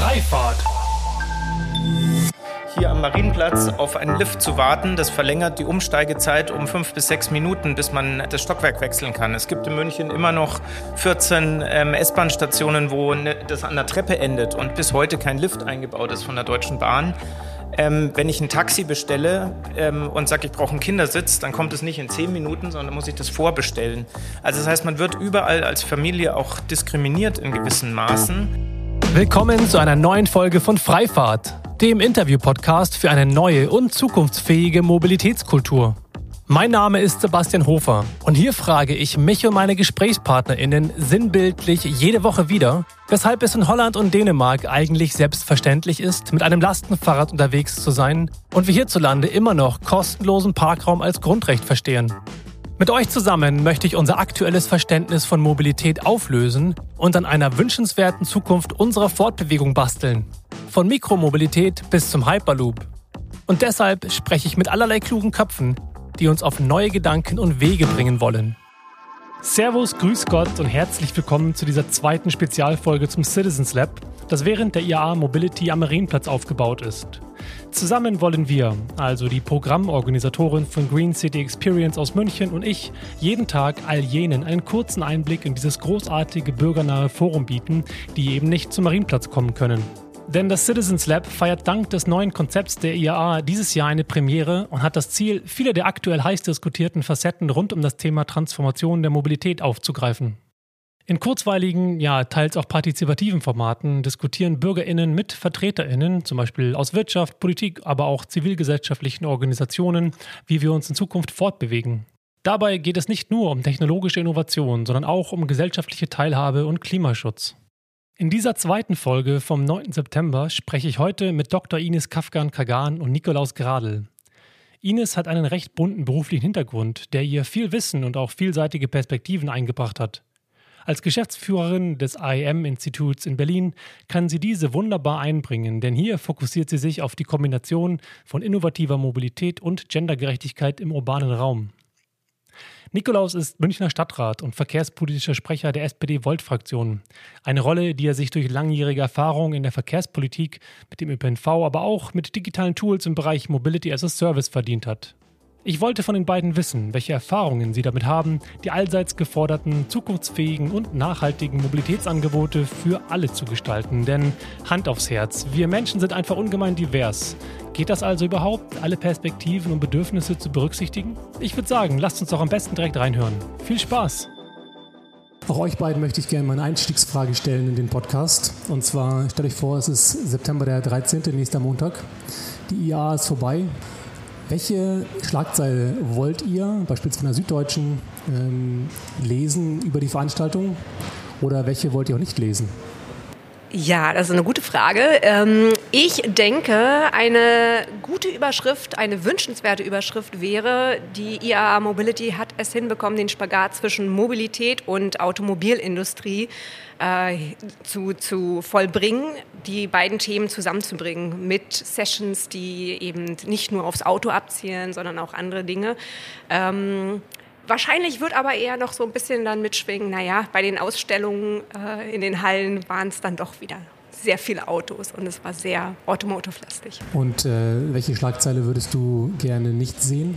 Freifahrt. Hier am Marienplatz auf einen Lift zu warten, das verlängert die Umsteigezeit um fünf bis sechs Minuten, bis man das Stockwerk wechseln kann. Es gibt in München immer noch 14 ähm, S-Bahn-Stationen, wo ne, das an der Treppe endet und bis heute kein Lift eingebaut ist von der Deutschen Bahn. Ähm, wenn ich ein Taxi bestelle ähm, und sage, ich brauche einen Kindersitz, dann kommt es nicht in zehn Minuten, sondern muss ich das vorbestellen. Also das heißt, man wird überall als Familie auch diskriminiert in gewissen Maßen. Willkommen zu einer neuen Folge von Freifahrt, dem Interview-Podcast für eine neue und zukunftsfähige Mobilitätskultur. Mein Name ist Sebastian Hofer und hier frage ich mich und meine GesprächspartnerInnen sinnbildlich jede Woche wieder, weshalb es in Holland und Dänemark eigentlich selbstverständlich ist, mit einem Lastenfahrrad unterwegs zu sein und wir hierzulande immer noch kostenlosen Parkraum als Grundrecht verstehen. Mit euch zusammen möchte ich unser aktuelles Verständnis von Mobilität auflösen und an einer wünschenswerten Zukunft unserer Fortbewegung basteln. Von Mikromobilität bis zum Hyperloop. Und deshalb spreche ich mit allerlei klugen Köpfen, die uns auf neue Gedanken und Wege bringen wollen. Servus, Grüß Gott und herzlich willkommen zu dieser zweiten Spezialfolge zum Citizens Lab, das während der IAA Mobility am Marienplatz aufgebaut ist. Zusammen wollen wir, also die Programmorganisatorin von Green City Experience aus München und ich, jeden Tag all jenen einen kurzen Einblick in dieses großartige bürgernahe Forum bieten, die eben nicht zum Marienplatz kommen können. Denn das Citizens Lab feiert dank des neuen Konzepts der IAA dieses Jahr eine Premiere und hat das Ziel, viele der aktuell heiß diskutierten Facetten rund um das Thema Transformation der Mobilität aufzugreifen. In kurzweiligen, ja teils auch partizipativen Formaten diskutieren Bürgerinnen mit Vertreterinnen, zum Beispiel aus Wirtschaft, Politik, aber auch zivilgesellschaftlichen Organisationen, wie wir uns in Zukunft fortbewegen. Dabei geht es nicht nur um technologische Innovation, sondern auch um gesellschaftliche Teilhabe und Klimaschutz. In dieser zweiten Folge vom 9. September spreche ich heute mit Dr. Ines Kafkan-Kagan und Nikolaus Gradl. Ines hat einen recht bunten beruflichen Hintergrund, der ihr viel Wissen und auch vielseitige Perspektiven eingebracht hat. Als Geschäftsführerin des IM-Instituts in Berlin kann sie diese wunderbar einbringen, denn hier fokussiert sie sich auf die Kombination von innovativer Mobilität und Gendergerechtigkeit im urbanen Raum. Nikolaus ist Münchner Stadtrat und verkehrspolitischer Sprecher der SPD-Volt-Fraktion. Eine Rolle, die er sich durch langjährige Erfahrung in der Verkehrspolitik, mit dem ÖPNV, aber auch mit digitalen Tools im Bereich Mobility as a Service verdient hat. Ich wollte von den beiden wissen, welche Erfahrungen sie damit haben, die allseits geforderten, zukunftsfähigen und nachhaltigen Mobilitätsangebote für alle zu gestalten. Denn Hand aufs Herz, wir Menschen sind einfach ungemein divers. Geht das also überhaupt, alle Perspektiven und Bedürfnisse zu berücksichtigen? Ich würde sagen, lasst uns doch am besten direkt reinhören. Viel Spaß! Auch euch beiden möchte ich gerne meine Einstiegsfrage stellen in den Podcast. Und zwar, stellt euch vor, es ist September der 13., nächster Montag. Die IA ist vorbei. Welche Schlagzeile wollt ihr, beispielsweise von der Süddeutschen, ähm, lesen über die Veranstaltung? Oder welche wollt ihr auch nicht lesen? Ja, das ist eine gute Frage. Ähm, ich denke, eine gute Überschrift, eine wünschenswerte Überschrift wäre, die IAA Mobility hat es hinbekommen, den Spagat zwischen Mobilität und Automobilindustrie äh, zu, zu vollbringen, die beiden Themen zusammenzubringen mit Sessions, die eben nicht nur aufs Auto abzielen, sondern auch andere Dinge. Ähm, Wahrscheinlich wird aber eher noch so ein bisschen dann mitschwingen, naja, bei den Ausstellungen äh, in den Hallen waren es dann doch wieder sehr viele Autos und es war sehr automotive-lastig. Und äh, welche Schlagzeile würdest du gerne nicht sehen?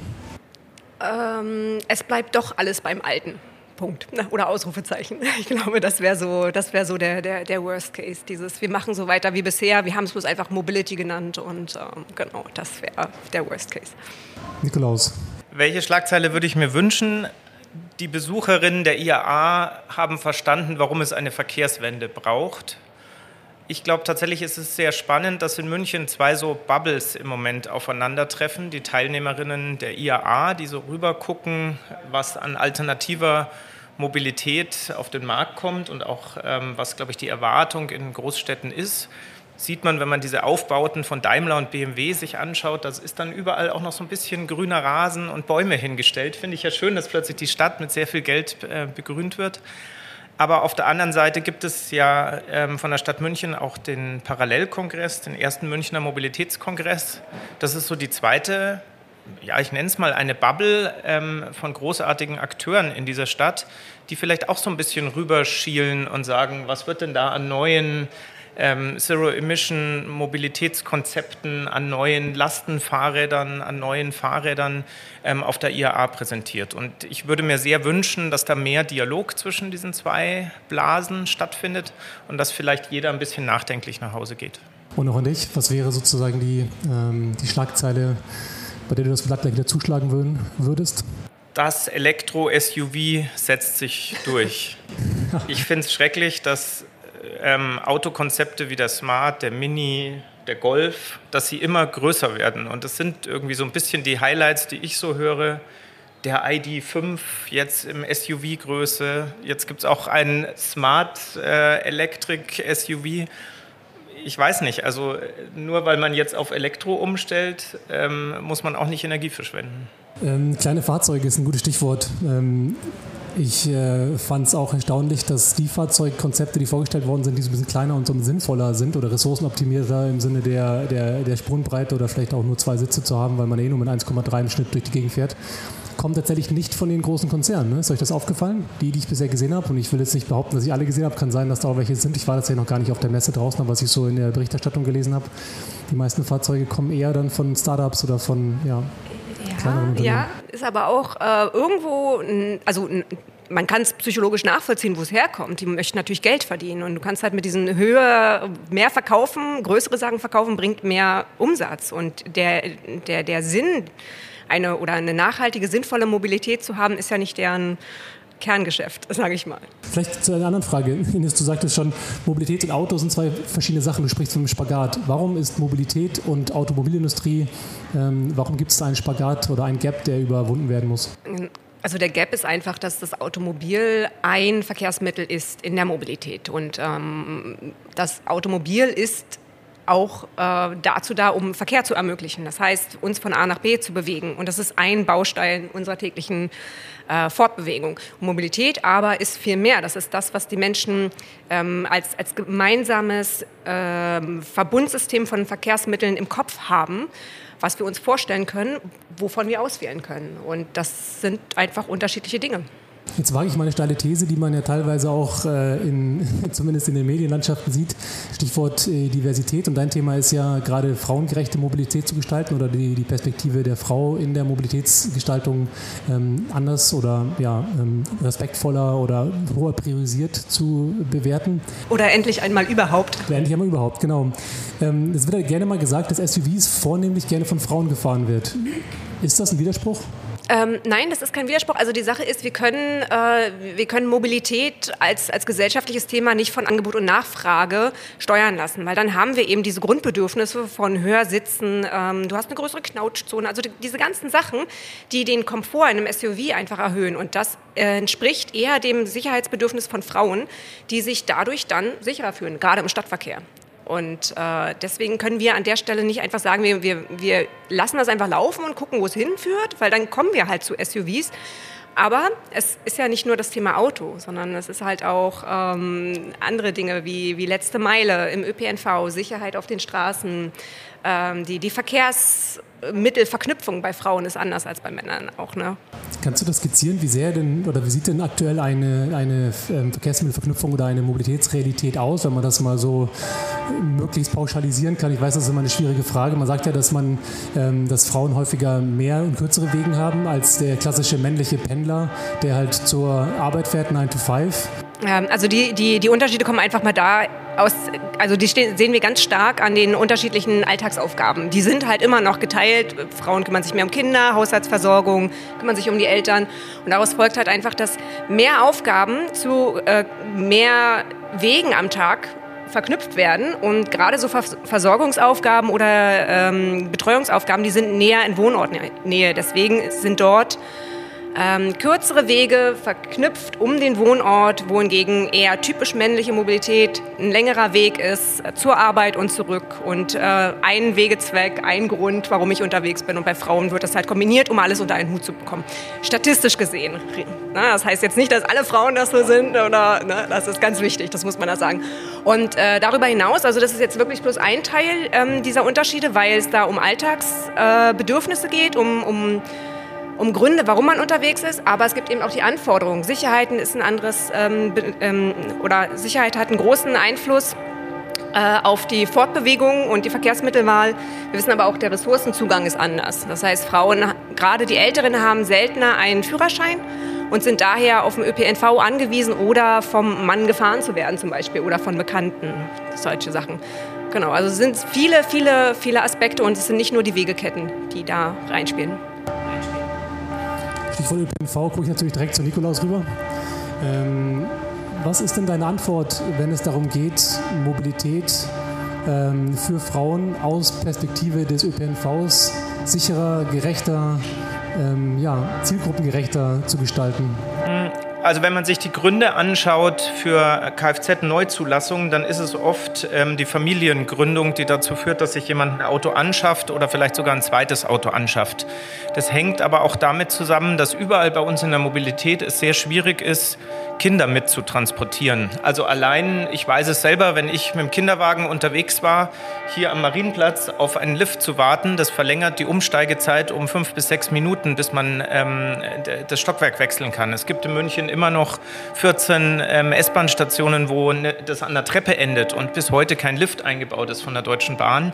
Ähm, es bleibt doch alles beim Alten. Punkt. Oder Ausrufezeichen. Ich glaube, das wäre so, das wär so der, der, der Worst Case. Dieses, wir machen so weiter wie bisher, wir haben es bloß einfach Mobility genannt und ähm, genau, das wäre der Worst Case. Nikolaus. Welche Schlagzeile würde ich mir wünschen? Die Besucherinnen der IAA haben verstanden, warum es eine Verkehrswende braucht. Ich glaube tatsächlich ist es sehr spannend, dass in München zwei so Bubbles im Moment aufeinandertreffen. Die Teilnehmerinnen der IAA, die so rüber gucken, was an alternativer Mobilität auf den Markt kommt und auch ähm, was, glaube ich, die Erwartung in Großstädten ist sieht man, wenn man diese Aufbauten von Daimler und BMW sich anschaut, das ist dann überall auch noch so ein bisschen grüner Rasen und Bäume hingestellt. Finde ich ja schön, dass plötzlich die Stadt mit sehr viel Geld äh, begrünt wird. Aber auf der anderen Seite gibt es ja ähm, von der Stadt München auch den Parallelkongress, den ersten Münchner Mobilitätskongress. Das ist so die zweite, ja, ich nenne es mal eine Bubble ähm, von großartigen Akteuren in dieser Stadt, die vielleicht auch so ein bisschen rüberschielen und sagen, was wird denn da an neuen ähm, Zero-Emission-Mobilitätskonzepten an neuen Lastenfahrrädern, an neuen Fahrrädern ähm, auf der IAA präsentiert. Und ich würde mir sehr wünschen, dass da mehr Dialog zwischen diesen zwei Blasen stattfindet und dass vielleicht jeder ein bisschen nachdenklich nach Hause geht. Und auch an dich, was wäre sozusagen die, ähm, die Schlagzeile, bei der du das Blatt gleich wieder zuschlagen würden, würdest? Das Elektro-SUV setzt sich durch. ich finde es schrecklich, dass ähm, Autokonzepte wie der Smart, der Mini, der Golf, dass sie immer größer werden. Und das sind irgendwie so ein bisschen die Highlights, die ich so höre. Der ID5 jetzt im SUV-Größe. Jetzt gibt es auch einen Smart äh, Electric SUV. Ich weiß nicht, also nur weil man jetzt auf Elektro umstellt, ähm, muss man auch nicht Energie verschwenden. Ähm, kleine Fahrzeuge ist ein gutes Stichwort. Ähm, ich äh, fand es auch erstaunlich, dass die Fahrzeugkonzepte, die vorgestellt worden sind, die so ein bisschen kleiner und so sinnvoller sind oder ressourcenoptimierter im Sinne der, der, der Sprungbreite oder vielleicht auch nur zwei Sitze zu haben, weil man eh nur mit 1,3 im Schnitt durch die Gegend fährt, kommen tatsächlich nicht von den großen Konzernen. Ne? Ist euch das aufgefallen? Die, die ich bisher gesehen habe, und ich will jetzt nicht behaupten, dass ich alle gesehen habe, kann sein, dass da auch welche sind. Ich war tatsächlich noch gar nicht auf der Messe draußen, aber was ich so in der Berichterstattung gelesen habe, die meisten Fahrzeuge kommen eher dann von Startups oder von ja, ja, ja, ist aber auch äh, irgendwo, also man kann es psychologisch nachvollziehen, wo es herkommt. Die möchten natürlich Geld verdienen und du kannst halt mit diesen Höhe mehr verkaufen, größere Sachen verkaufen, bringt mehr Umsatz. Und der, der, der Sinn, eine oder eine nachhaltige, sinnvolle Mobilität zu haben, ist ja nicht deren Kerngeschäft, sage ich mal. Vielleicht zu einer anderen Frage. Ines, du sagtest schon, Mobilität und Auto sind zwei verschiedene Sachen. Du sprichst von einem Spagat. Warum ist Mobilität und Automobilindustrie, ähm, warum gibt es da einen Spagat oder einen Gap, der überwunden werden muss? Also der Gap ist einfach, dass das Automobil ein Verkehrsmittel ist in der Mobilität. Und ähm, das Automobil ist auch äh, dazu da, um Verkehr zu ermöglichen. Das heißt, uns von A nach B zu bewegen. Und das ist ein Baustein unserer täglichen äh, Fortbewegung. Mobilität aber ist viel mehr. Das ist das, was die Menschen ähm, als, als gemeinsames äh, Verbundsystem von Verkehrsmitteln im Kopf haben was wir uns vorstellen können, wovon wir auswählen können. Und das sind einfach unterschiedliche Dinge. Jetzt wage ich mal eine steile These, die man ja teilweise auch äh, in, zumindest in den Medienlandschaften sieht. Stichwort äh, Diversität. Und dein Thema ist ja gerade frauengerechte Mobilität zu gestalten oder die, die Perspektive der Frau in der Mobilitätsgestaltung ähm, anders oder ja, ähm, respektvoller oder hoher priorisiert zu bewerten. Oder endlich einmal überhaupt. Oder endlich einmal überhaupt, genau. Ähm, es wird ja gerne mal gesagt, dass SUVs vornehmlich gerne von Frauen gefahren wird. Ist das ein Widerspruch? Ähm, nein, das ist kein Widerspruch. Also die Sache ist, wir können, äh, wir können Mobilität als, als gesellschaftliches Thema nicht von Angebot und Nachfrage steuern lassen, weil dann haben wir eben diese Grundbedürfnisse von Hörsitzen, ähm, du hast eine größere Knautschzone, also die, diese ganzen Sachen, die den Komfort in einem SUV einfach erhöhen. Und das äh, entspricht eher dem Sicherheitsbedürfnis von Frauen, die sich dadurch dann sicherer fühlen, gerade im Stadtverkehr. Und äh, deswegen können wir an der Stelle nicht einfach sagen, wir, wir, wir lassen das einfach laufen und gucken, wo es hinführt, weil dann kommen wir halt zu SUVs. Aber es ist ja nicht nur das Thema Auto, sondern es ist halt auch ähm, andere Dinge wie, wie letzte Meile im ÖPNV, Sicherheit auf den Straßen, die, die Verkehrsmittelverknüpfung bei Frauen ist anders als bei Männern auch. Ne? Kannst du das skizzieren, wie sehr denn oder wie sieht denn aktuell eine, eine ähm, Verkehrsmittelverknüpfung oder eine Mobilitätsrealität aus, wenn man das mal so möglichst pauschalisieren kann? Ich weiß, das ist immer eine schwierige Frage. Man sagt ja, dass man, ähm, dass Frauen häufiger mehr und kürzere Wegen haben als der klassische männliche Pendler, der halt zur Arbeit fährt, 9 to 5. Ähm, also die, die, die Unterschiede kommen einfach mal da aus, also die sehen wir ganz stark an den unterschiedlichen Alltagsaufgaben. Die sind halt immer noch geteilt. Frauen kümmern sich mehr um Kinder, Haushaltsversorgung, kümmern sich um die Eltern. Und daraus folgt halt einfach, dass mehr Aufgaben zu äh, mehr Wegen am Tag verknüpft werden. Und gerade so Versorgungsaufgaben oder ähm, Betreuungsaufgaben, die sind näher in Wohnortnähe. Deswegen sind dort ähm, kürzere Wege verknüpft um den Wohnort, wohingegen eher typisch männliche Mobilität ein längerer Weg ist äh, zur Arbeit und zurück und äh, ein Wegezweck, ein Grund, warum ich unterwegs bin. Und bei Frauen wird das halt kombiniert, um alles unter einen Hut zu bekommen. Statistisch gesehen. Na, das heißt jetzt nicht, dass alle Frauen das so sind oder ne, das ist ganz wichtig, das muss man da sagen. Und äh, darüber hinaus, also das ist jetzt wirklich bloß ein Teil ähm, dieser Unterschiede, weil es da um Alltagsbedürfnisse äh, geht, um, um um Gründe, warum man unterwegs ist, aber es gibt eben auch die Anforderungen. Sicherheiten ist ein anderes ähm, ähm, oder Sicherheit hat einen großen Einfluss äh, auf die Fortbewegung und die Verkehrsmittelwahl. Wir wissen aber auch, der Ressourcenzugang ist anders. Das heißt, Frauen, gerade die Älteren, haben seltener einen Führerschein und sind daher auf den ÖPNV angewiesen oder vom Mann gefahren zu werden zum Beispiel oder von Bekannten, solche Sachen. Genau, also es sind viele, viele, viele Aspekte und es sind nicht nur die Wegeketten, die da reinspielen. Stichwort ÖPNV gucke ich natürlich direkt zu Nikolaus rüber. Ähm, was ist denn deine Antwort, wenn es darum geht, Mobilität ähm, für Frauen aus Perspektive des ÖPNVs sicherer, gerechter, ähm, ja, zielgruppengerechter zu gestalten? Also wenn man sich die Gründe anschaut für Kfz-Neuzulassungen, dann ist es oft ähm, die Familiengründung, die dazu führt, dass sich jemand ein Auto anschafft oder vielleicht sogar ein zweites Auto anschafft. Das hängt aber auch damit zusammen, dass überall bei uns in der Mobilität es sehr schwierig ist, Kinder mit zu transportieren. Also allein, ich weiß es selber, wenn ich mit dem Kinderwagen unterwegs war, hier am Marienplatz auf einen Lift zu warten, das verlängert die Umsteigezeit um fünf bis sechs Minuten, bis man ähm, das Stockwerk wechseln kann. Es gibt in München immer noch 14 ähm, S-Bahn-Stationen, wo ne, das an der Treppe endet und bis heute kein Lift eingebaut ist von der Deutschen Bahn.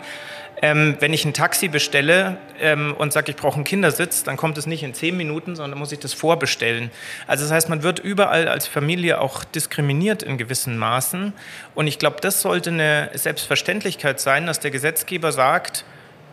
Ähm, wenn ich ein Taxi bestelle ähm, und sage, ich brauche einen Kindersitz, dann kommt es nicht in zehn Minuten, sondern muss ich das vorbestellen. Also das heißt, man wird überall als Familie auch diskriminiert in gewissen Maßen. Und ich glaube, das sollte eine Selbstverständlichkeit sein, dass der Gesetzgeber sagt,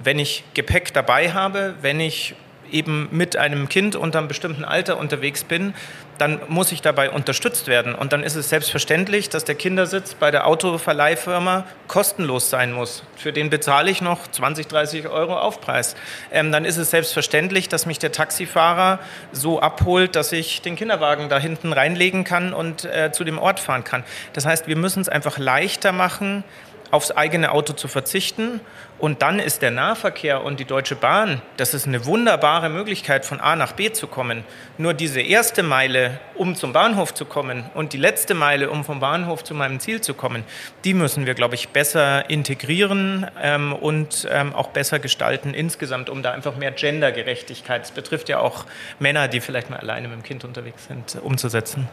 wenn ich Gepäck dabei habe, wenn ich eben mit einem Kind unter einem bestimmten Alter unterwegs bin, dann muss ich dabei unterstützt werden. Und dann ist es selbstverständlich, dass der Kindersitz bei der Autoverleihfirma kostenlos sein muss. Für den bezahle ich noch 20, 30 Euro Aufpreis. Ähm, dann ist es selbstverständlich, dass mich der Taxifahrer so abholt, dass ich den Kinderwagen da hinten reinlegen kann und äh, zu dem Ort fahren kann. Das heißt, wir müssen es einfach leichter machen, aufs eigene Auto zu verzichten. Und dann ist der Nahverkehr und die Deutsche Bahn, das ist eine wunderbare Möglichkeit, von A nach B zu kommen. Nur diese erste Meile, um zum Bahnhof zu kommen und die letzte Meile, um vom Bahnhof zu meinem Ziel zu kommen, die müssen wir, glaube ich, besser integrieren ähm, und ähm, auch besser gestalten insgesamt, um da einfach mehr Gendergerechtigkeit, das betrifft ja auch Männer, die vielleicht mal alleine mit dem Kind unterwegs sind, umzusetzen.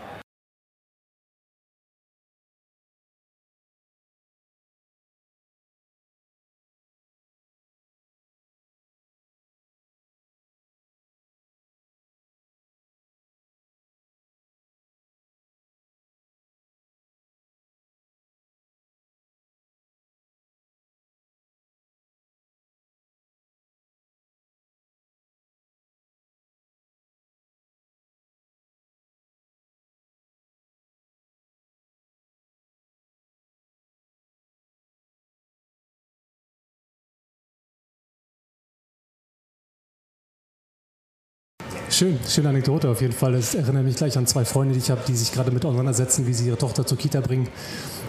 Schön, schöne Anekdote auf jeden Fall. Es erinnert mich gleich an zwei Freunde, die ich habe, die sich gerade mit auseinandersetzen, wie sie ihre Tochter zur Kita bringen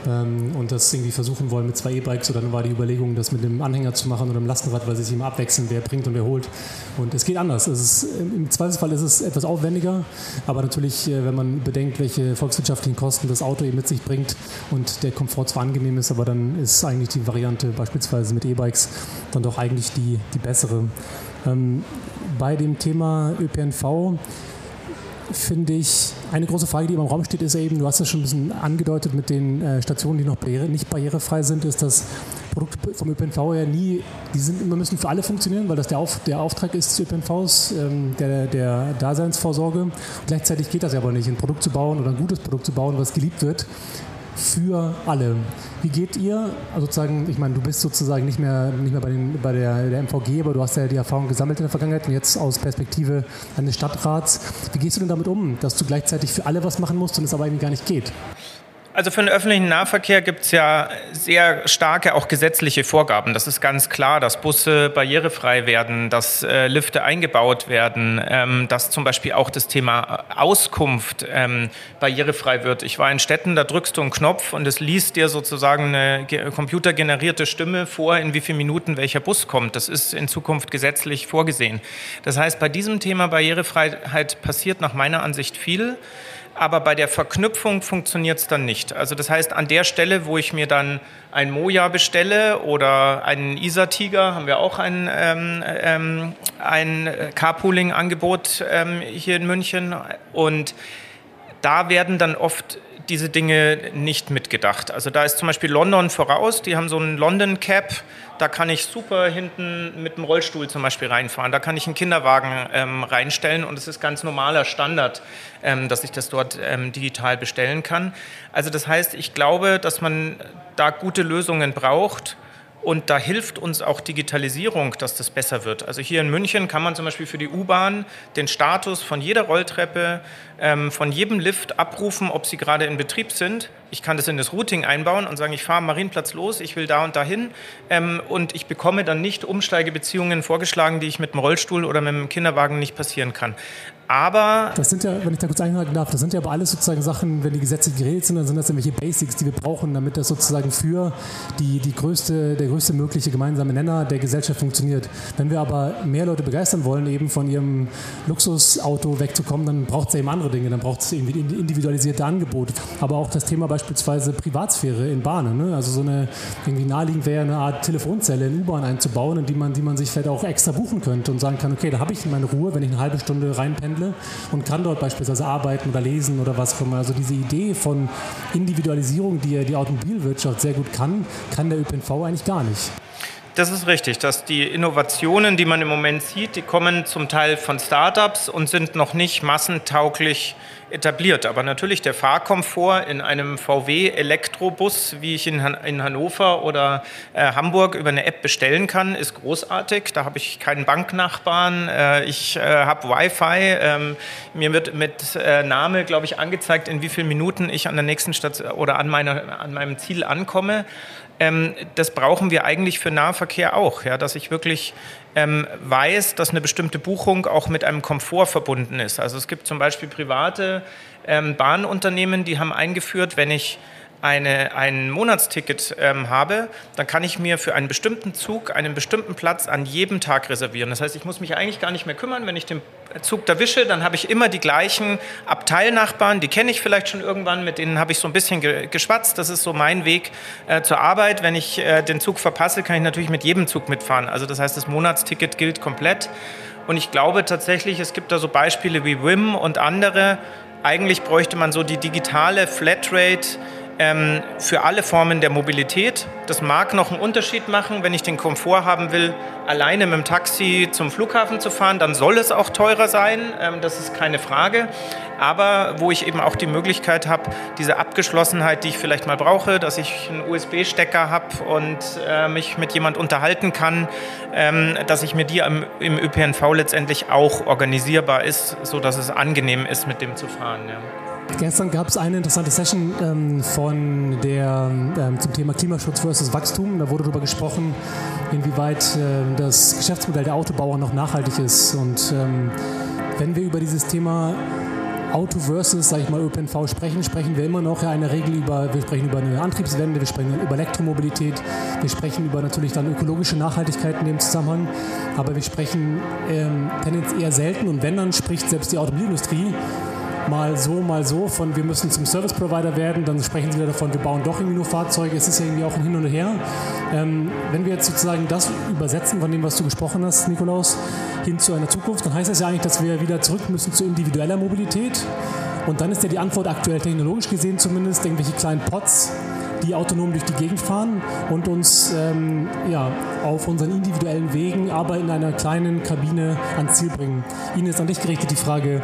ähm, und das irgendwie versuchen wollen mit zwei E-Bikes. Und dann war die Überlegung, das mit einem Anhänger zu machen oder einem Lastenrad, weil sie sich immer abwechseln, wer bringt und wer holt. Und es geht anders. Es ist, Im Zweifelsfall ist es etwas aufwendiger, aber natürlich, äh, wenn man bedenkt, welche volkswirtschaftlichen Kosten das Auto eben mit sich bringt und der Komfort zwar angenehm ist, aber dann ist eigentlich die Variante beispielsweise mit E-Bikes dann doch eigentlich die, die bessere. Ähm, bei dem Thema ÖPNV finde ich, eine große Frage, die im Raum steht, ist eben, du hast es schon ein bisschen angedeutet mit den äh, Stationen, die noch barriere, nicht barrierefrei sind, ist, dass Produkte vom ÖPNV ja nie, die sind immer müssen für alle funktionieren, weil das der, Auf, der Auftrag ist des ÖPNVs, ähm, der, der Daseinsvorsorge. Und gleichzeitig geht das ja aber nicht, ein Produkt zu bauen oder ein gutes Produkt zu bauen, was geliebt wird, für alle. Wie geht ihr, also sozusagen, ich meine, du bist sozusagen nicht mehr, nicht mehr bei, den, bei der, der MVG, aber du hast ja die Erfahrung gesammelt in der Vergangenheit und jetzt aus Perspektive eines Stadtrats. Wie gehst du denn damit um, dass du gleichzeitig für alle was machen musst und es aber irgendwie gar nicht geht? Also für den öffentlichen Nahverkehr gibt es ja sehr starke auch gesetzliche Vorgaben. Das ist ganz klar, dass Busse barrierefrei werden, dass äh, Lifte eingebaut werden, ähm, dass zum Beispiel auch das Thema Auskunft ähm, barrierefrei wird. Ich war in Städten, da drückst du einen Knopf und es liest dir sozusagen eine computergenerierte Stimme vor, in wie vielen Minuten welcher Bus kommt. Das ist in Zukunft gesetzlich vorgesehen. Das heißt, bei diesem Thema Barrierefreiheit passiert nach meiner Ansicht viel aber bei der Verknüpfung funktioniert es dann nicht. Also das heißt, an der Stelle, wo ich mir dann ein Moja bestelle oder einen Isa-Tiger, haben wir auch ein, ähm, ähm, ein Carpooling-Angebot ähm, hier in München und da werden dann oft diese Dinge nicht mitgedacht. Also da ist zum Beispiel London voraus, die haben so einen London Cap, da kann ich super hinten mit dem Rollstuhl zum Beispiel reinfahren, da kann ich einen Kinderwagen ähm, reinstellen. Und es ist ganz normaler Standard, ähm, dass ich das dort ähm, digital bestellen kann. Also das heißt, ich glaube, dass man da gute Lösungen braucht und da hilft uns auch Digitalisierung, dass das besser wird. Also hier in München kann man zum Beispiel für die U-Bahn den Status von jeder Rolltreppe, ähm, von jedem Lift abrufen, ob sie gerade in Betrieb sind. Ich kann das in das Routing einbauen und sagen, ich fahre am Marienplatz los, ich will da und dahin. Ähm, und ich bekomme dann nicht Umsteigebeziehungen vorgeschlagen, die ich mit dem Rollstuhl oder mit dem Kinderwagen nicht passieren kann. Aber. Das sind ja, wenn ich da kurz einhaken darf, das sind ja aber alles sozusagen Sachen, wenn die Gesetze geregelt sind, dann sind das irgendwelche Basics, die wir brauchen, damit das sozusagen für die, die größte, der größte mögliche gemeinsame Nenner der Gesellschaft funktioniert. Wenn wir aber mehr Leute begeistern wollen, eben von ihrem Luxusauto wegzukommen, dann braucht es eben andere Dinge, dann braucht es irgendwie individualisierte Angebote. Aber auch das Thema beispielsweise Privatsphäre in Bahnen. Ne? Also so eine, irgendwie naheliegend wäre eine Art Telefonzelle in U-Bahn einzubauen, in die man, die man sich vielleicht auch extra buchen könnte und sagen kann, okay, da habe ich meine Ruhe, wenn ich eine halbe Stunde reinpenne pendle und kann dort beispielsweise arbeiten oder lesen oder was auch immer. Also diese Idee von Individualisierung, die ja die Automobilwirtschaft sehr gut kann, kann der ÖPNV eigentlich gar nicht. Das ist richtig, dass die Innovationen, die man im Moment sieht, die kommen zum Teil von Startups und sind noch nicht massentauglich etabliert. Aber natürlich der Fahrkomfort in einem VW Elektrobus, wie ich in, Han in Hannover oder äh, Hamburg über eine App bestellen kann, ist großartig. Da habe ich keinen Banknachbarn, äh, ich äh, habe Wi-Fi. Ähm, mir wird mit äh, Name, glaube ich, angezeigt, in wie vielen Minuten ich an der nächsten Station oder an, meiner, an meinem Ziel ankomme. Ähm, das brauchen wir eigentlich für Nahverkehr auch, ja, dass ich wirklich ähm, weiß, dass eine bestimmte Buchung auch mit einem Komfort verbunden ist. Also es gibt zum Beispiel private ähm, Bahnunternehmen, die haben eingeführt, wenn ich eine, ein Monatsticket ähm, habe, dann kann ich mir für einen bestimmten Zug einen bestimmten Platz an jedem Tag reservieren. Das heißt, ich muss mich eigentlich gar nicht mehr kümmern. Wenn ich den Zug da wische, dann habe ich immer die gleichen Abteilnachbarn, die kenne ich vielleicht schon irgendwann, mit denen habe ich so ein bisschen ge geschwatzt. Das ist so mein Weg äh, zur Arbeit. Wenn ich äh, den Zug verpasse, kann ich natürlich mit jedem Zug mitfahren. Also das heißt, das Monatsticket gilt komplett. Und ich glaube tatsächlich, es gibt da so Beispiele wie WIM und andere. Eigentlich bräuchte man so die digitale Flatrate ähm, für alle Formen der Mobilität. Das mag noch einen Unterschied machen, wenn ich den Komfort haben will, alleine mit dem Taxi zum Flughafen zu fahren, dann soll es auch teurer sein, ähm, das ist keine Frage. Aber wo ich eben auch die Möglichkeit habe, diese Abgeschlossenheit, die ich vielleicht mal brauche, dass ich einen USB-Stecker habe und äh, mich mit jemand unterhalten kann, ähm, dass ich mir die im, im ÖPNV letztendlich auch organisierbar ist, sodass es angenehm ist, mit dem zu fahren. Ja. Gestern gab es eine interessante Session ähm, von der, ähm, zum Thema Klimaschutz versus Wachstum. Da wurde darüber gesprochen, inwieweit äh, das Geschäftsmodell der Autobauer noch nachhaltig ist. Und ähm, wenn wir über dieses Thema Auto versus, sage ich mal, ÖPNV sprechen, sprechen wir immer noch ja in der Regel über, wir sprechen über eine Antriebswende, wir sprechen über Elektromobilität, wir sprechen über natürlich dann ökologische Nachhaltigkeit in dem Zusammenhang, aber wir sprechen ähm, tendenziell eher selten und wenn dann spricht selbst die Automobilindustrie mal so, mal so, von wir müssen zum Service Provider werden, dann sprechen sie wieder davon, wir bauen doch irgendwie nur Fahrzeuge, es ist ja irgendwie auch ein Hin und Her. Ähm, wenn wir jetzt sozusagen das übersetzen von dem, was du gesprochen hast, Nikolaus, hin zu einer Zukunft, dann heißt das ja eigentlich, dass wir wieder zurück müssen zu individueller Mobilität. Und dann ist ja die Antwort aktuell technologisch gesehen zumindest irgendwelche kleinen Pots, die autonom durch die Gegend fahren und uns ähm, ja, auf unseren individuellen Wegen, aber in einer kleinen Kabine ans Ziel bringen. Ihnen ist an dich gerichtet die Frage,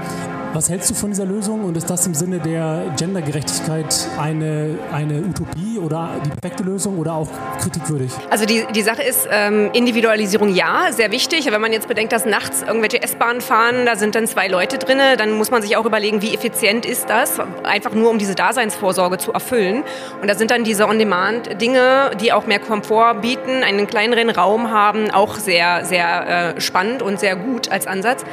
was hältst du von dieser Lösung und ist das im Sinne der Gendergerechtigkeit eine, eine Utopie oder die perfekte Lösung oder auch kritikwürdig? Also die, die Sache ist, ähm, Individualisierung ja, sehr wichtig. Wenn man jetzt bedenkt, dass nachts irgendwelche S-Bahnen fahren, da sind dann zwei Leute drin, dann muss man sich auch überlegen, wie effizient ist das, einfach nur um diese Daseinsvorsorge zu erfüllen. Und da sind dann diese On-Demand-Dinge, die auch mehr Komfort bieten, einen kleineren Raum haben, auch sehr, sehr äh, spannend und sehr gut als Ansatz.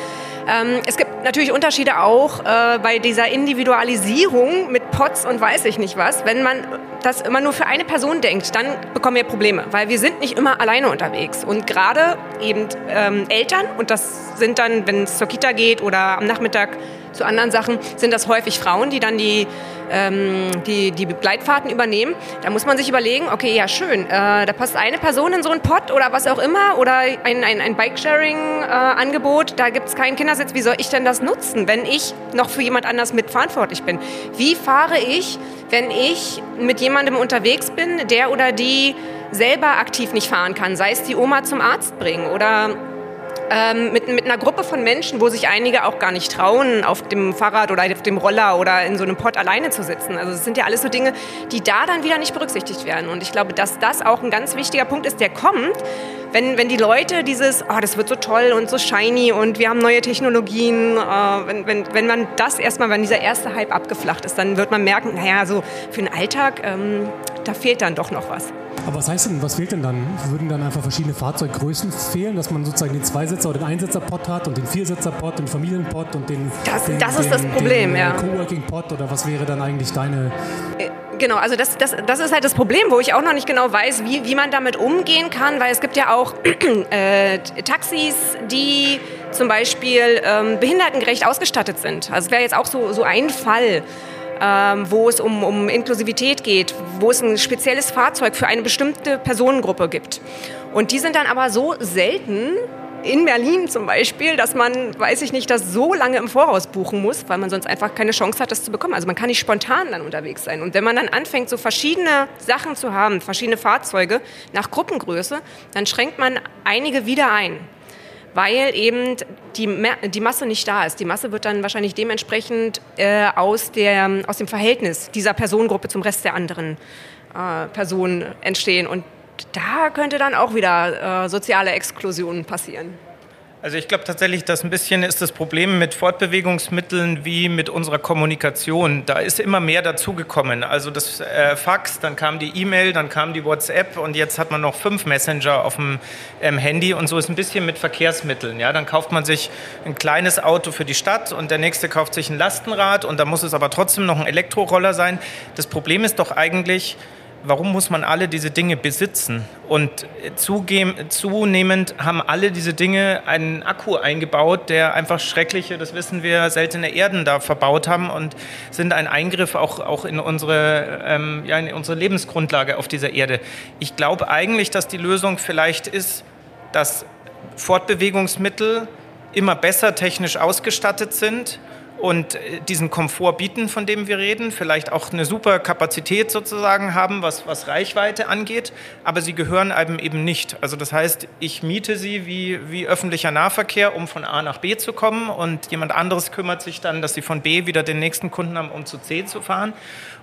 Ähm, es gibt natürlich Unterschiede auch äh, bei dieser Individualisierung mit Pots und weiß ich nicht was. Wenn man das immer nur für eine Person denkt, dann bekommen wir Probleme, weil wir sind nicht immer alleine unterwegs. Und gerade eben ähm, Eltern, und das sind dann, wenn es zur Kita geht oder am Nachmittag zu anderen Sachen sind das häufig Frauen, die dann die, ähm, die, die Begleitfahrten übernehmen. Da muss man sich überlegen, okay, ja schön, äh, da passt eine Person in so einen Pott oder was auch immer oder ein, ein, ein Bike-Sharing-Angebot, äh, da gibt es keinen Kindersitz. Wie soll ich denn das nutzen, wenn ich noch für jemand anders mitverantwortlich bin? Wie fahre ich, wenn ich mit jemandem unterwegs bin, der oder die selber aktiv nicht fahren kann, sei es die Oma zum Arzt bringen oder ähm, mit, mit einer Gruppe von Menschen, wo sich einige auch gar nicht trauen, auf dem Fahrrad oder auf dem Roller oder in so einem Pott alleine zu sitzen. Also es sind ja alles so Dinge, die da dann wieder nicht berücksichtigt werden. Und ich glaube, dass das auch ein ganz wichtiger Punkt ist, der kommt, wenn, wenn die Leute dieses, oh, das wird so toll und so shiny und wir haben neue Technologien, äh, wenn, wenn, wenn man das erstmal, wenn dieser erste Hype abgeflacht ist, dann wird man merken, naja, so für den Alltag, ähm, da fehlt dann doch noch was. Aber was heißt denn, was fehlt denn dann? Würden dann einfach verschiedene Fahrzeuggrößen fehlen, dass man sozusagen den Zweisitzer oder den Einsitzer-Pod hat und den Viersitzer-Pod, den Familien-Pod und den, das, den, das ist das Problem, den, ja. Coworking-Pod oder was wäre dann eigentlich deine... Äh, genau, also das, das, das ist halt das Problem, wo ich auch noch nicht genau weiß, wie, wie man damit umgehen kann, weil es gibt ja auch äh, Taxis, die zum Beispiel ähm, behindertengerecht ausgestattet sind. Also es wäre jetzt auch so, so ein Fall ähm, wo es um, um Inklusivität geht, wo es ein spezielles Fahrzeug für eine bestimmte Personengruppe gibt. Und die sind dann aber so selten, in Berlin zum Beispiel, dass man, weiß ich nicht, das so lange im Voraus buchen muss, weil man sonst einfach keine Chance hat, das zu bekommen. Also man kann nicht spontan dann unterwegs sein. Und wenn man dann anfängt, so verschiedene Sachen zu haben, verschiedene Fahrzeuge nach Gruppengröße, dann schränkt man einige wieder ein weil eben die, die Masse nicht da ist. Die Masse wird dann wahrscheinlich dementsprechend äh, aus, der, aus dem Verhältnis dieser Personengruppe zum Rest der anderen äh, Personen entstehen. Und da könnte dann auch wieder äh, soziale Exklusion passieren. Also ich glaube tatsächlich, dass ein bisschen ist das Problem mit Fortbewegungsmitteln wie mit unserer Kommunikation. Da ist immer mehr dazugekommen. Also das äh, Fax, dann kam die E-Mail, dann kam die WhatsApp und jetzt hat man noch fünf Messenger auf dem ähm, Handy und so ist ein bisschen mit Verkehrsmitteln. Ja, dann kauft man sich ein kleines Auto für die Stadt und der nächste kauft sich ein Lastenrad und da muss es aber trotzdem noch ein Elektroroller sein. Das Problem ist doch eigentlich, warum muss man alle diese Dinge besitzen? Und zunehmend haben alle diese Dinge einen Akku eingebaut, der einfach schreckliche, das wissen wir, seltene Erden da verbaut haben und sind ein Eingriff auch, auch in, unsere, ähm, ja, in unsere Lebensgrundlage auf dieser Erde. Ich glaube eigentlich, dass die Lösung vielleicht ist, dass Fortbewegungsmittel immer besser technisch ausgestattet sind und äh, diesen Komfort bieten, von dem wir reden, vielleicht auch eine super Kapazität sozusagen haben, was, was Reichweite angeht, aber sie gehören einem eben nicht. Also das heißt, ich miete sie wie, wie öffentlicher Nahverkehr, um von A nach B zu kommen und jemand anderes kümmert sich dann, dass sie von B wieder den nächsten Kunden haben, um zu C zu fahren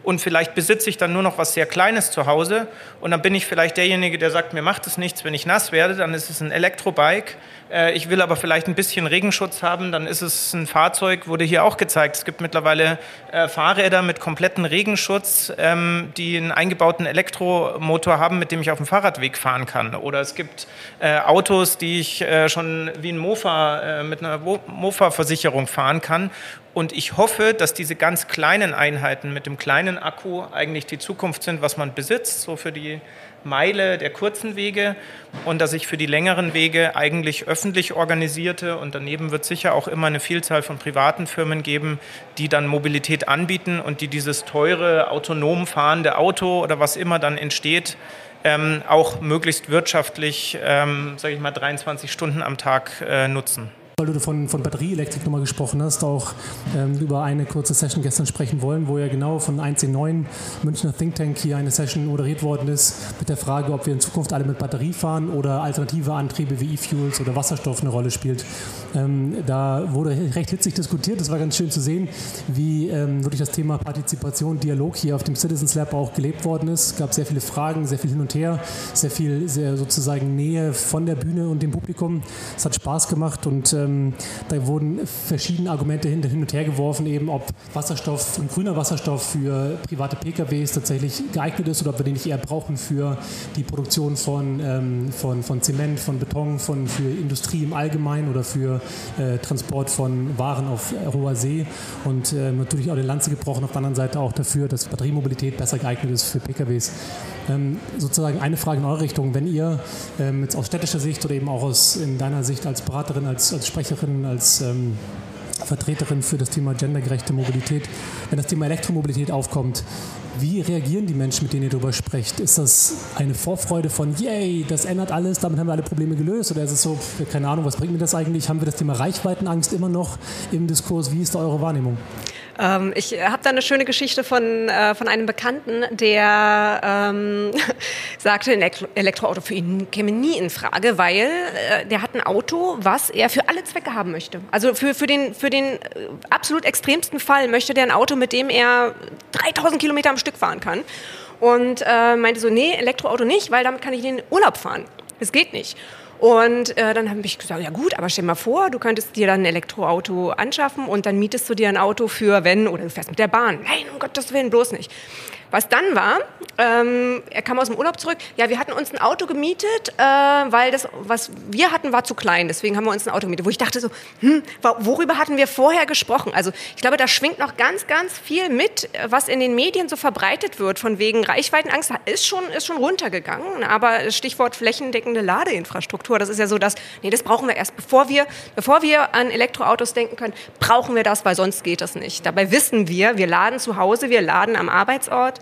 und vielleicht besitze ich dann nur noch was sehr Kleines zu Hause und dann bin ich vielleicht derjenige, der sagt, mir macht es nichts, wenn ich nass werde, dann ist es ein Elektrobike. Äh, ich will aber vielleicht ein bisschen Regenschutz haben, dann ist es ein Fahrzeug, wurde hier auch gezeigt. Es gibt mittlerweile äh, Fahrräder mit kompletten Regenschutz, ähm, die einen eingebauten Elektromotor haben, mit dem ich auf dem Fahrradweg fahren kann. Oder es gibt äh, Autos, die ich schon wie ein Mofa mit einer Mofa-Versicherung fahren kann und ich hoffe, dass diese ganz kleinen Einheiten mit dem kleinen Akku eigentlich die Zukunft sind, was man besitzt, so für die Meile der kurzen Wege und dass ich für die längeren Wege eigentlich öffentlich organisierte und daneben wird sicher auch immer eine Vielzahl von privaten Firmen geben, die dann Mobilität anbieten und die dieses teure autonom fahrende Auto oder was immer dann entsteht, ähm, auch möglichst wirtschaftlich, ähm, sage ich mal, 23 Stunden am Tag äh, nutzen. Weil du von, von Batterieelektrik nochmal gesprochen hast, auch ähm, über eine kurze Session gestern sprechen wollen, wo ja genau von 1C9 Münchner Think Tank hier eine Session moderiert worden ist mit der Frage, ob wir in Zukunft alle mit Batterie fahren oder alternative Antriebe wie E-Fuels oder Wasserstoff eine Rolle spielt. Ähm, da wurde recht hitzig diskutiert. Es war ganz schön zu sehen, wie ähm, wirklich das Thema Partizipation, Dialog hier auf dem Citizens Lab auch gelebt worden ist. Es gab sehr viele Fragen, sehr viel hin und her, sehr viel sehr sozusagen Nähe von der Bühne und dem Publikum. Es hat Spaß gemacht und äh, ähm, da wurden verschiedene Argumente hin, und her geworfen, eben ob Wasserstoff, grüner Wasserstoff für private PKWs tatsächlich geeignet ist oder ob wir den nicht eher brauchen für die Produktion von, ähm, von, von Zement, von Beton, von, für Industrie im Allgemeinen oder für äh, Transport von Waren auf hoher See. Und äh, natürlich auch die Lanze gebrochen auf der anderen Seite auch dafür, dass Batteriemobilität besser geeignet ist für PKWs. Ähm, sozusagen eine Frage in eure Richtung. Wenn ihr ähm, jetzt aus städtischer Sicht oder eben auch aus in deiner Sicht als Beraterin, als, als Sprecherin, als ähm, Vertreterin für das Thema gendergerechte Mobilität. Wenn das Thema Elektromobilität aufkommt, wie reagieren die Menschen, mit denen ihr darüber sprecht? Ist das eine Vorfreude von, yay, das ändert alles, damit haben wir alle Probleme gelöst? Oder ist es so, keine Ahnung, was bringt mir das eigentlich? Haben wir das Thema Reichweitenangst immer noch im Diskurs? Wie ist da eure Wahrnehmung? Ähm, ich habe da eine schöne Geschichte von, äh, von einem Bekannten, der ähm, sagte, ein Elektro Elektroauto für ihn käme nie in Frage, weil äh, der hat ein Auto, was er für alle Zwecke haben möchte. Also für, für, den, für den äh, absolut extremsten Fall möchte der ein Auto, mit dem er 3000 Kilometer am Stück fahren kann. Und äh, meinte so, nee, Elektroauto nicht, weil damit kann ich in den Urlaub fahren. Das geht nicht. Und äh, dann habe ich gesagt, ja gut, aber stell mal vor, du könntest dir dann ein Elektroauto anschaffen und dann mietest du dir ein Auto für wenn oder du fährst mit der Bahn. Nein, um Gottes Willen, bloß nicht. Was dann war, ähm, er kam aus dem Urlaub zurück, ja, wir hatten uns ein Auto gemietet, äh, weil das, was wir hatten, war zu klein. Deswegen haben wir uns ein Auto gemietet. Wo ich dachte so, hm, worüber hatten wir vorher gesprochen? Also ich glaube, da schwingt noch ganz, ganz viel mit, was in den Medien so verbreitet wird, von wegen Reichweitenangst, ist schon, ist schon runtergegangen. Aber Stichwort flächendeckende Ladeinfrastruktur, das ist ja so, dass, nee, das brauchen wir erst, bevor wir, bevor wir an Elektroautos denken können, brauchen wir das, weil sonst geht das nicht. Dabei wissen wir, wir laden zu Hause, wir laden am Arbeitsort.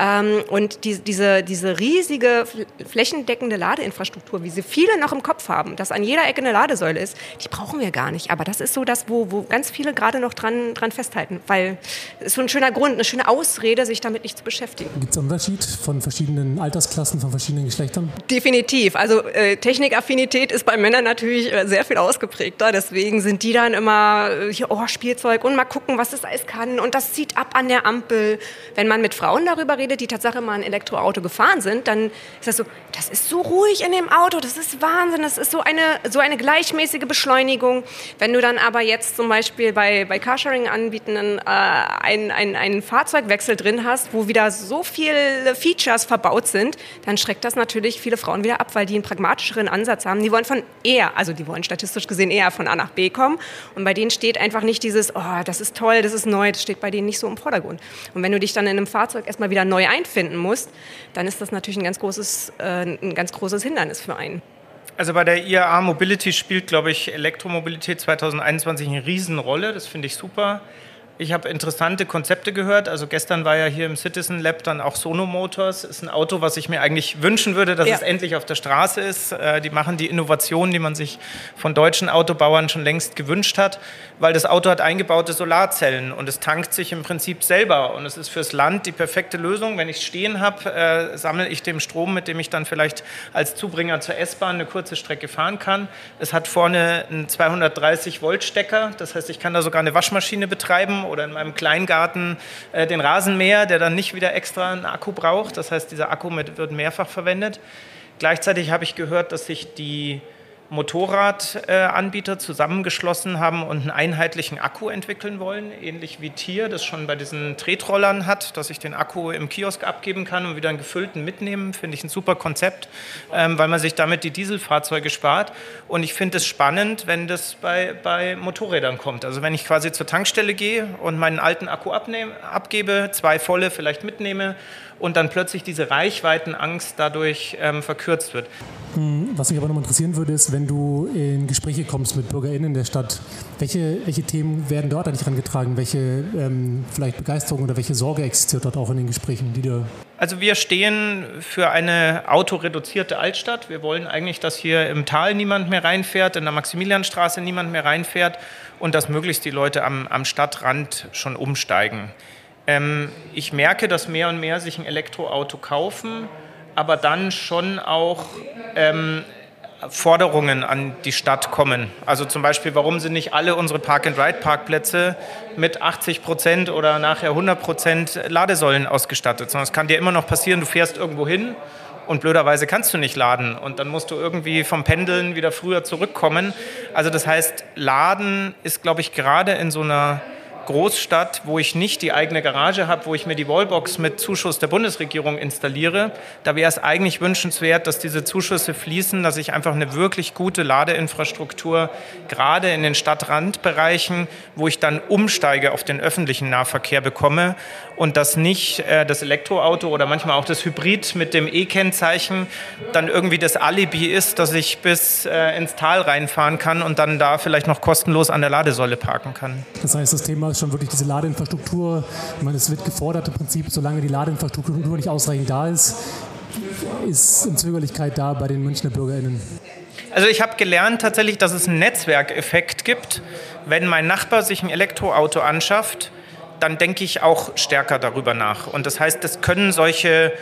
Ähm, und die, diese, diese riesige flächendeckende Ladeinfrastruktur, wie sie viele noch im Kopf haben, dass an jeder Ecke eine Ladesäule ist, die brauchen wir gar nicht. Aber das ist so das, wo, wo ganz viele gerade noch dran, dran festhalten, weil es ist so ein schöner Grund, eine schöne Ausrede, sich damit nicht zu beschäftigen. Gibt es einen Unterschied von verschiedenen Altersklassen, von verschiedenen Geschlechtern? Definitiv. Also äh, Technikaffinität ist bei Männern natürlich äh, sehr viel ausgeprägter. Deswegen sind die dann immer, äh, oh, Spielzeug und mal gucken, was das alles kann. Und das zieht ab an der Ampel. Wenn man mit Frauen darüber redet, die Tatsache mal ein Elektroauto gefahren sind, dann ist das so, das ist so ruhig in dem Auto, das ist Wahnsinn, das ist so eine, so eine gleichmäßige Beschleunigung. Wenn du dann aber jetzt zum Beispiel bei, bei Carsharing-Anbietenden äh, einen, einen, einen Fahrzeugwechsel drin hast, wo wieder so viele Features verbaut sind, dann schreckt das natürlich viele Frauen wieder ab, weil die einen pragmatischeren Ansatz haben. Die wollen von eher, also die wollen statistisch gesehen eher von A nach B kommen. Und bei denen steht einfach nicht dieses, oh, das ist toll, das ist neu, das steht bei denen nicht so im Vordergrund. Und wenn du dich dann in einem Fahrzeug erstmal wieder neu einfinden musst, dann ist das natürlich ein ganz großes, äh, ein ganz großes Hindernis für einen. Also bei der IAA Mobility spielt, glaube ich, Elektromobilität 2021 eine Riesenrolle. Das finde ich super. Ich habe interessante Konzepte gehört. Also gestern war ja hier im Citizen Lab dann auch Sono Motors. Ist ein Auto, was ich mir eigentlich wünschen würde, dass ja. es endlich auf der Straße ist. Äh, die machen die Innovationen, die man sich von deutschen Autobauern schon längst gewünscht hat, weil das Auto hat eingebaute Solarzellen und es tankt sich im Prinzip selber. Und es ist fürs Land die perfekte Lösung. Wenn ich es stehen habe, äh, sammle ich den Strom, mit dem ich dann vielleicht als Zubringer zur S-Bahn eine kurze Strecke fahren kann. Es hat vorne einen 230 Volt Stecker, das heißt, ich kann da sogar eine Waschmaschine betreiben oder in meinem Kleingarten äh, den Rasenmäher, der dann nicht wieder extra einen Akku braucht. Das heißt, dieser Akku mit, wird mehrfach verwendet. Gleichzeitig habe ich gehört, dass sich die Motorradanbieter zusammengeschlossen haben und einen einheitlichen Akku entwickeln wollen, ähnlich wie Tier das schon bei diesen Tretrollern hat, dass ich den Akku im Kiosk abgeben kann und wieder einen gefüllten mitnehmen, finde ich ein super Konzept, ähm, weil man sich damit die Dieselfahrzeuge spart. Und ich finde es spannend, wenn das bei, bei Motorrädern kommt. Also wenn ich quasi zur Tankstelle gehe und meinen alten Akku abnehme, abgebe, zwei volle vielleicht mitnehme und dann plötzlich diese Reichweitenangst dadurch ähm, verkürzt wird. Hm, was mich aber noch interessieren würde, ist, wenn du in Gespräche kommst mit BürgerInnen der Stadt, welche, welche Themen werden dort eigentlich herangetragen? Welche ähm, vielleicht Begeisterung oder welche Sorge existiert dort auch in den Gesprächen, die du also wir stehen für eine autoreduzierte Altstadt. Wir wollen eigentlich, dass hier im Tal niemand mehr reinfährt, in der Maximilianstraße niemand mehr reinfährt und dass möglichst die Leute am, am Stadtrand schon umsteigen. Ähm, ich merke, dass mehr und mehr sich ein Elektroauto kaufen, aber dann schon auch ähm, Forderungen an die Stadt kommen. Also zum Beispiel, warum sind nicht alle unsere Park-and-Ride-Parkplätze mit 80 Prozent oder nachher 100 Prozent Ladesäulen ausgestattet? Sondern es kann dir immer noch passieren, du fährst irgendwo hin und blöderweise kannst du nicht laden und dann musst du irgendwie vom Pendeln wieder früher zurückkommen. Also das heißt, Laden ist, glaube ich, gerade in so einer Großstadt, wo ich nicht die eigene Garage habe, wo ich mir die Wallbox mit Zuschuss der Bundesregierung installiere, da wäre es eigentlich wünschenswert, dass diese Zuschüsse fließen, dass ich einfach eine wirklich gute Ladeinfrastruktur gerade in den Stadtrandbereichen, wo ich dann umsteige auf den öffentlichen Nahverkehr bekomme und dass nicht äh, das Elektroauto oder manchmal auch das Hybrid mit dem E-Kennzeichen dann irgendwie das Alibi ist, dass ich bis äh, ins Tal reinfahren kann und dann da vielleicht noch kostenlos an der Ladesäule parken kann. Das heißt, das Thema schon wirklich diese Ladeinfrastruktur. Ich meine, es wird gefordert im Prinzip, solange die Ladeinfrastruktur nicht ausreichend da ist, ist eine Zögerlichkeit da bei den Münchner BürgerInnen. Also ich habe gelernt tatsächlich, dass es einen Netzwerkeffekt gibt. Wenn mein Nachbar sich ein Elektroauto anschafft, dann denke ich auch stärker darüber nach. Und das heißt, es können solche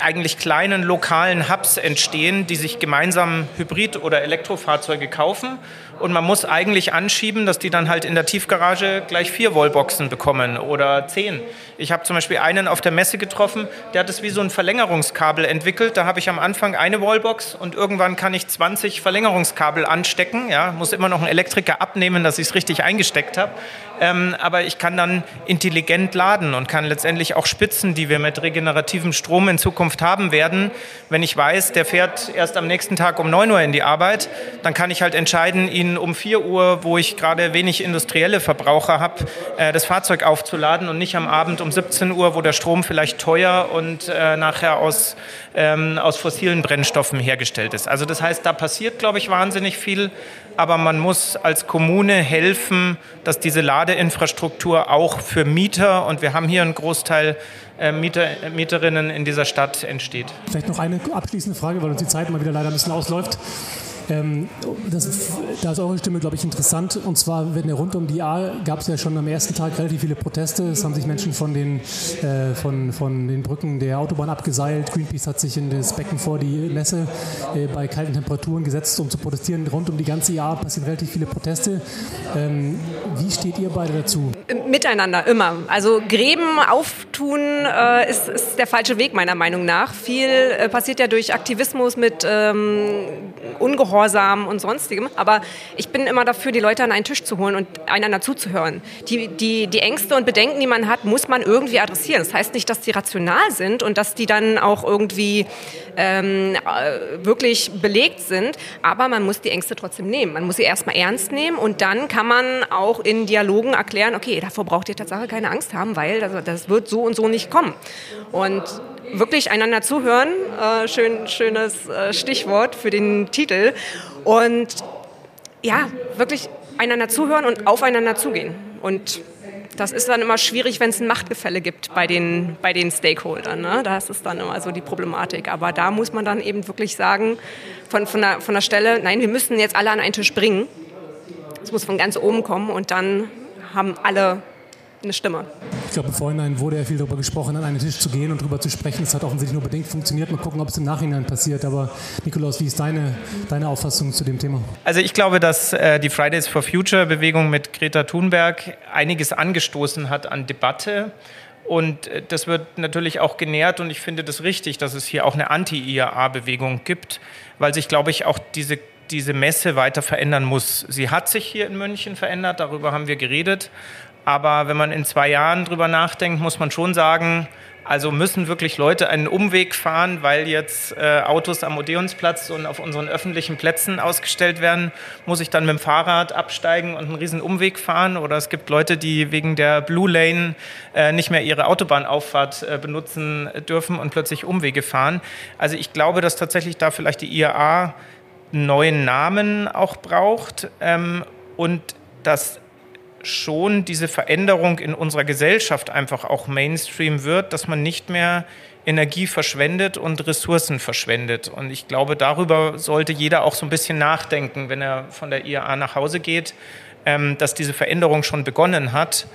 eigentlich kleinen lokalen Hubs entstehen, die sich gemeinsam Hybrid- oder Elektrofahrzeuge kaufen und man muss eigentlich anschieben, dass die dann halt in der Tiefgarage gleich vier Wallboxen bekommen oder zehn. Ich habe zum Beispiel einen auf der Messe getroffen, der hat es wie so ein Verlängerungskabel entwickelt. Da habe ich am Anfang eine Wallbox und irgendwann kann ich 20 Verlängerungskabel anstecken. Ja, muss immer noch einen Elektriker abnehmen, dass ich es richtig eingesteckt habe. Ähm, aber ich kann dann intelligent laden und kann letztendlich auch Spitzen, die wir mit regenerativem Strom in Zukunft haben werden, wenn ich weiß, der fährt erst am nächsten Tag um 9 Uhr in die Arbeit, dann kann ich halt entscheiden, ihn um 4 Uhr, wo ich gerade wenig industrielle Verbraucher habe, äh, das Fahrzeug aufzuladen und nicht am Abend um 17 Uhr, wo der Strom vielleicht teuer und äh, nachher aus, ähm, aus fossilen Brennstoffen hergestellt ist. Also das heißt, da passiert, glaube ich, wahnsinnig viel aber man muss als Kommune helfen, dass diese Ladeinfrastruktur auch für Mieter und wir haben hier einen Großteil äh, Mieter, Mieterinnen in dieser Stadt entsteht. Vielleicht noch eine abschließende Frage, weil uns die Zeit mal wieder leider ein bisschen ausläuft. Ähm, das, da ist eure Stimme, glaube ich, interessant. Und zwar, wenn rund um die A gab es ja schon am ersten Tag relativ viele Proteste. Es haben sich Menschen von den, äh, von, von den Brücken der Autobahn abgeseilt. Greenpeace hat sich in das Becken vor die Messe äh, bei kalten Temperaturen gesetzt, um zu protestieren. Rund um die ganze Jahr passieren relativ viele Proteste. Ähm, wie steht ihr beide dazu? Miteinander, immer. Also Gräben auftun äh, ist, ist, der falsche Weg, meiner Meinung nach. Viel äh, passiert ja durch Aktivismus mit ähm, Ungehorsam Ungehorsam und sonstigem. Aber ich bin immer dafür, die Leute an einen Tisch zu holen und einander zuzuhören. Die, die, die Ängste und Bedenken, die man hat, muss man irgendwie adressieren. Das heißt nicht, dass die rational sind und dass die dann auch irgendwie ähm, äh, wirklich belegt sind, aber man muss die Ängste trotzdem nehmen. Man muss sie erstmal ernst nehmen und dann kann man auch in Dialogen erklären, okay, davor braucht ihr tatsächlich keine Angst haben, weil das, das wird so und so nicht kommen. Und wirklich einander zuhören, äh, schön, schönes äh, Stichwort für den Titel. Und ja, wirklich einander zuhören und aufeinander zugehen. Und das ist dann immer schwierig, wenn es ein Machtgefälle gibt bei den, bei den Stakeholdern. Ne? Das ist dann immer so die Problematik. Aber da muss man dann eben wirklich sagen, von, von, der, von der Stelle, nein, wir müssen jetzt alle an einen Tisch bringen. Es muss von ganz oben kommen und dann haben alle eine Stimme. Ich glaube, im Vorhinein wurde ja viel darüber gesprochen, an einen Tisch zu gehen und darüber zu sprechen. Es hat offensichtlich nur bedingt funktioniert. Mal gucken, ob es im Nachhinein passiert. Aber Nikolaus, wie ist deine, deine Auffassung zu dem Thema? Also ich glaube, dass äh, die Fridays for Future Bewegung mit Greta Thunberg einiges angestoßen hat an Debatte. Und äh, das wird natürlich auch genährt und ich finde das richtig, dass es hier auch eine Anti-IAA-Bewegung gibt, weil sich, glaube ich, auch diese diese Messe weiter verändern muss. Sie hat sich hier in München verändert, darüber haben wir geredet. Aber wenn man in zwei Jahren drüber nachdenkt, muss man schon sagen, also müssen wirklich Leute einen Umweg fahren, weil jetzt äh, Autos am Odeonsplatz und auf unseren öffentlichen Plätzen ausgestellt werden, muss ich dann mit dem Fahrrad absteigen und einen riesen Umweg fahren? Oder es gibt Leute, die wegen der Blue Lane äh, nicht mehr ihre Autobahnauffahrt äh, benutzen dürfen und plötzlich Umwege fahren. Also ich glaube, dass tatsächlich da vielleicht die IAA einen neuen Namen auch braucht ähm, und dass schon diese Veränderung in unserer Gesellschaft einfach auch Mainstream wird, dass man nicht mehr Energie verschwendet und Ressourcen verschwendet. Und ich glaube, darüber sollte jeder auch so ein bisschen nachdenken, wenn er von der IAA nach Hause geht, ähm, dass diese Veränderung schon begonnen hat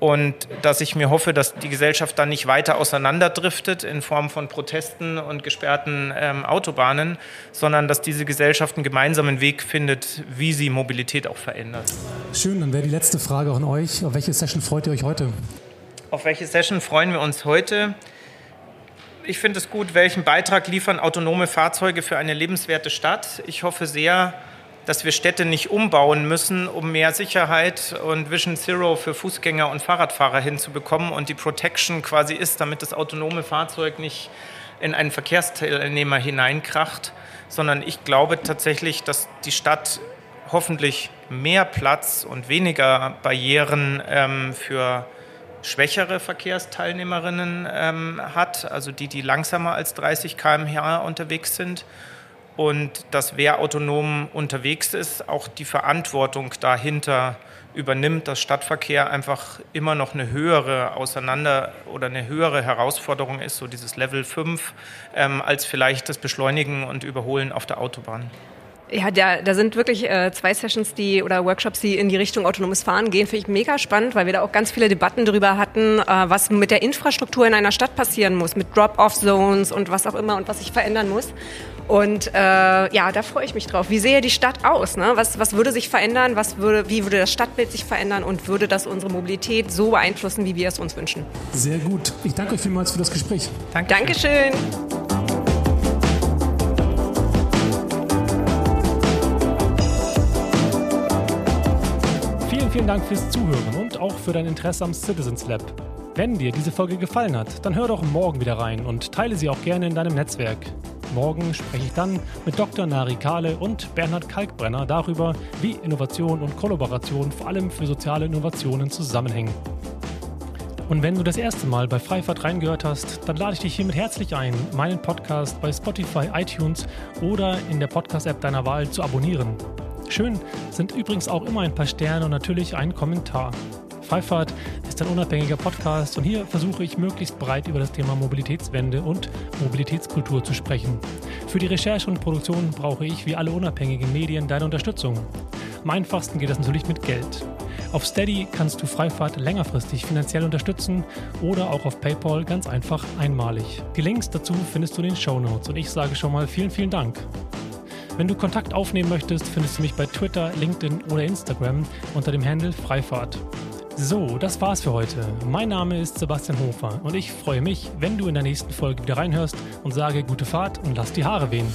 und dass ich mir hoffe, dass die Gesellschaft dann nicht weiter auseinanderdriftet in Form von Protesten und gesperrten ähm, Autobahnen, sondern dass diese Gesellschaft einen gemeinsamen Weg findet, wie sie Mobilität auch verändert. Schön, dann wäre die letzte Frage auch an euch. Auf welche Session freut ihr euch heute? Auf welche Session freuen wir uns heute? Ich finde es gut, welchen Beitrag liefern autonome Fahrzeuge für eine lebenswerte Stadt. Ich hoffe sehr, dass wir Städte nicht umbauen müssen, um mehr Sicherheit und Vision Zero für Fußgänger und Fahrradfahrer hinzubekommen. Und die Protection quasi ist, damit das autonome Fahrzeug nicht in einen Verkehrsteilnehmer hineinkracht, sondern ich glaube tatsächlich, dass die Stadt hoffentlich mehr Platz und weniger Barrieren ähm, für schwächere Verkehrsteilnehmerinnen ähm, hat, also die, die langsamer als 30 km/h unterwegs sind. Und dass wer autonom unterwegs ist, auch die Verantwortung dahinter übernimmt, dass Stadtverkehr einfach immer noch eine höhere Auseinander- oder eine höhere Herausforderung ist, so dieses Level 5, ähm, als vielleicht das Beschleunigen und Überholen auf der Autobahn. Ja, da, da sind wirklich äh, zwei Sessions, die oder Workshops, die in die Richtung autonomes Fahren gehen, finde ich mega spannend, weil wir da auch ganz viele Debatten darüber hatten, äh, was mit der Infrastruktur in einer Stadt passieren muss, mit Drop-off-Zones und was auch immer und was sich verändern muss. Und äh, ja, da freue ich mich drauf. Wie sähe die Stadt aus? Ne? Was, was würde sich verändern? Was würde, wie würde das Stadtbild sich verändern? Und würde das unsere Mobilität so beeinflussen, wie wir es uns wünschen? Sehr gut. Ich danke euch vielmals für das Gespräch. Dankeschön. Dankeschön. vielen Dank fürs Zuhören und auch für dein Interesse am Citizens Lab. Wenn dir diese Folge gefallen hat, dann hör doch morgen wieder rein und teile sie auch gerne in deinem Netzwerk. Morgen spreche ich dann mit Dr. Nari Kahle und Bernhard Kalkbrenner darüber, wie Innovation und Kollaboration vor allem für soziale Innovationen zusammenhängen. Und wenn du das erste Mal bei Freifahrt reingehört hast, dann lade ich dich hiermit herzlich ein, meinen Podcast bei Spotify, iTunes oder in der Podcast-App deiner Wahl zu abonnieren. Schön sind übrigens auch immer ein paar Sterne und natürlich ein Kommentar. Freifahrt ist ein unabhängiger Podcast und hier versuche ich möglichst breit über das Thema Mobilitätswende und Mobilitätskultur zu sprechen. Für die Recherche und Produktion brauche ich wie alle unabhängigen Medien deine Unterstützung. Am einfachsten geht das natürlich mit Geld. Auf Steady kannst du Freifahrt längerfristig finanziell unterstützen oder auch auf PayPal ganz einfach einmalig. Die Links dazu findest du in den Show Notes und ich sage schon mal vielen, vielen Dank. Wenn du Kontakt aufnehmen möchtest, findest du mich bei Twitter, LinkedIn oder Instagram unter dem Handle Freifahrt. So, das war's für heute. Mein Name ist Sebastian Hofer und ich freue mich, wenn du in der nächsten Folge wieder reinhörst und sage gute Fahrt und lass die Haare wehen.